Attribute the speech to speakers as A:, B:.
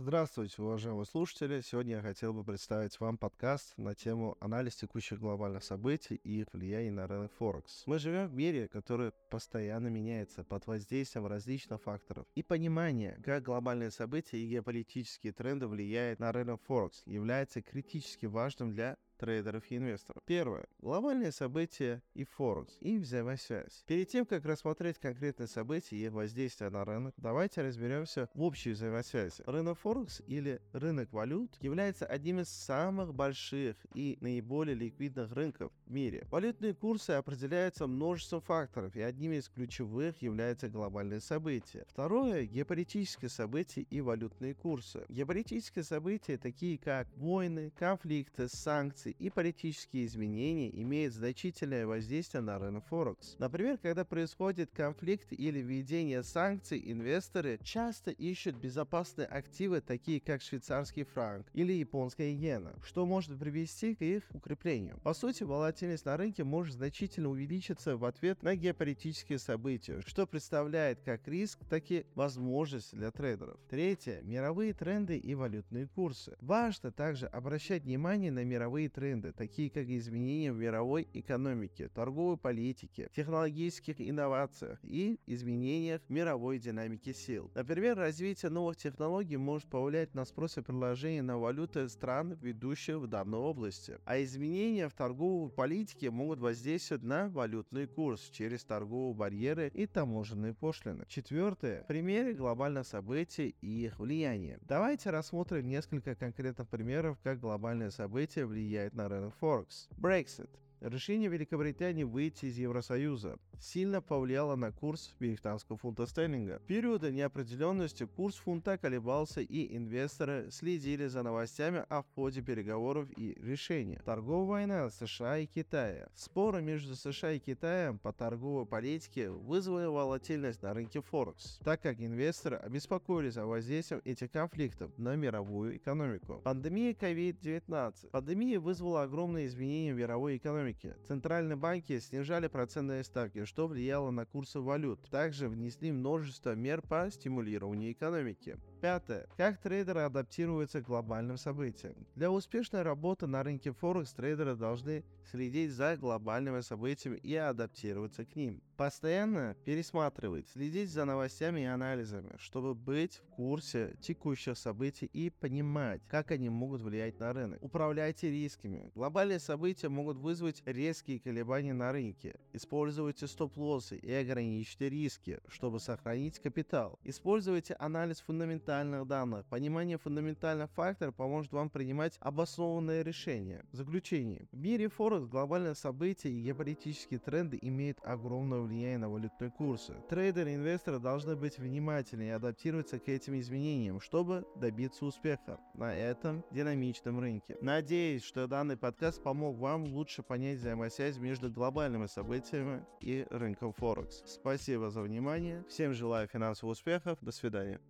A: Здравствуйте, уважаемые слушатели. Сегодня я хотел бы представить вам подкаст на тему анализ текущих глобальных событий и их влияния на рынок Форекс. Мы живем в мире, который постоянно меняется под воздействием различных факторов. И понимание, как глобальные события и геополитические тренды влияют на рынок Форекс, является критически важным для трейдеров и инвесторов. Первое. Глобальные события и Форекс, и взаимосвязь. Перед тем, как рассмотреть конкретные события и их воздействие на рынок, давайте разберемся в общей взаимосвязи. Рынок Форекс или рынок валют является одним из самых больших и наиболее ликвидных рынков в мире. Валютные курсы определяются множеством факторов, и одним из ключевых являются глобальные события. Второе – геополитические события и валютные курсы. Геополитические события, такие как войны, конфликты, санкции, санкции и политические изменения имеют значительное воздействие на рынок Форекс. Например, когда происходит конфликт или введение санкций, инвесторы часто ищут безопасные активы, такие как швейцарский франк или японская иена, что может привести к их укреплению. По сути, волатильность на рынке может значительно увеличиться в ответ на геополитические события, что представляет как риск, так и возможность для трейдеров. Третье. Мировые тренды и валютные курсы. Важно также обращать внимание на мировые тренды, такие как изменения в мировой экономике, торговой политике, технологических инновациях и изменениях мировой динамике сил. Например, развитие новых технологий может повлиять на спрос и предложение на валюты стран, ведущих в данной области. А изменения в торговой политике могут воздействовать на валютный курс через торговые барьеры и таможенные пошлины. Четвертое. Примеры глобальных событий и их влияние. Давайте рассмотрим несколько конкретных примеров, как глобальные события влияют влияет на рынок Форекс. Brexit Решение Великобритании выйти из Евросоюза сильно повлияло на курс британского фунта стерлинга. В периоды неопределенности курс фунта колебался и инвесторы следили за новостями о ходе переговоров и решения. Торговая война США и Китая. Споры между США и Китаем по торговой политике вызвали волатильность на рынке Форекс, так как инвесторы обеспокоились о воздействии этих конфликтов на мировую экономику. Пандемия COVID-19. Пандемия вызвала огромные изменения в мировой экономике экономики. Центральные банки снижали процентные ставки, что влияло на курсы валют. Также внесли множество мер по стимулированию экономики. Пятое. Как трейдеры адаптируются к глобальным событиям? Для успешной работы на рынке Форекс трейдеры должны следить за глобальными событиями и адаптироваться к ним. Постоянно пересматривать, следить за новостями и анализами, чтобы быть в курсе текущих событий и понимать, как они могут влиять на рынок. Управляйте рисками. Глобальные события могут вызвать резкие колебания на рынке. Используйте стоп-лоссы и ограничьте риски, чтобы сохранить капитал. Используйте анализ фундаментальных фундаментальных данных. Понимание фундаментальных факторов поможет вам принимать обоснованные решения. Заключение. В мире Форекс глобальные события и геополитические тренды имеют огромное влияние на валютные курсы. Трейдеры и инвесторы должны быть внимательны и адаптироваться к этим изменениям, чтобы добиться успеха на этом динамичном рынке. Надеюсь, что данный подкаст помог вам лучше понять взаимосвязь между глобальными событиями и рынком Форекс. Спасибо за внимание. Всем желаю финансовых успехов. До свидания.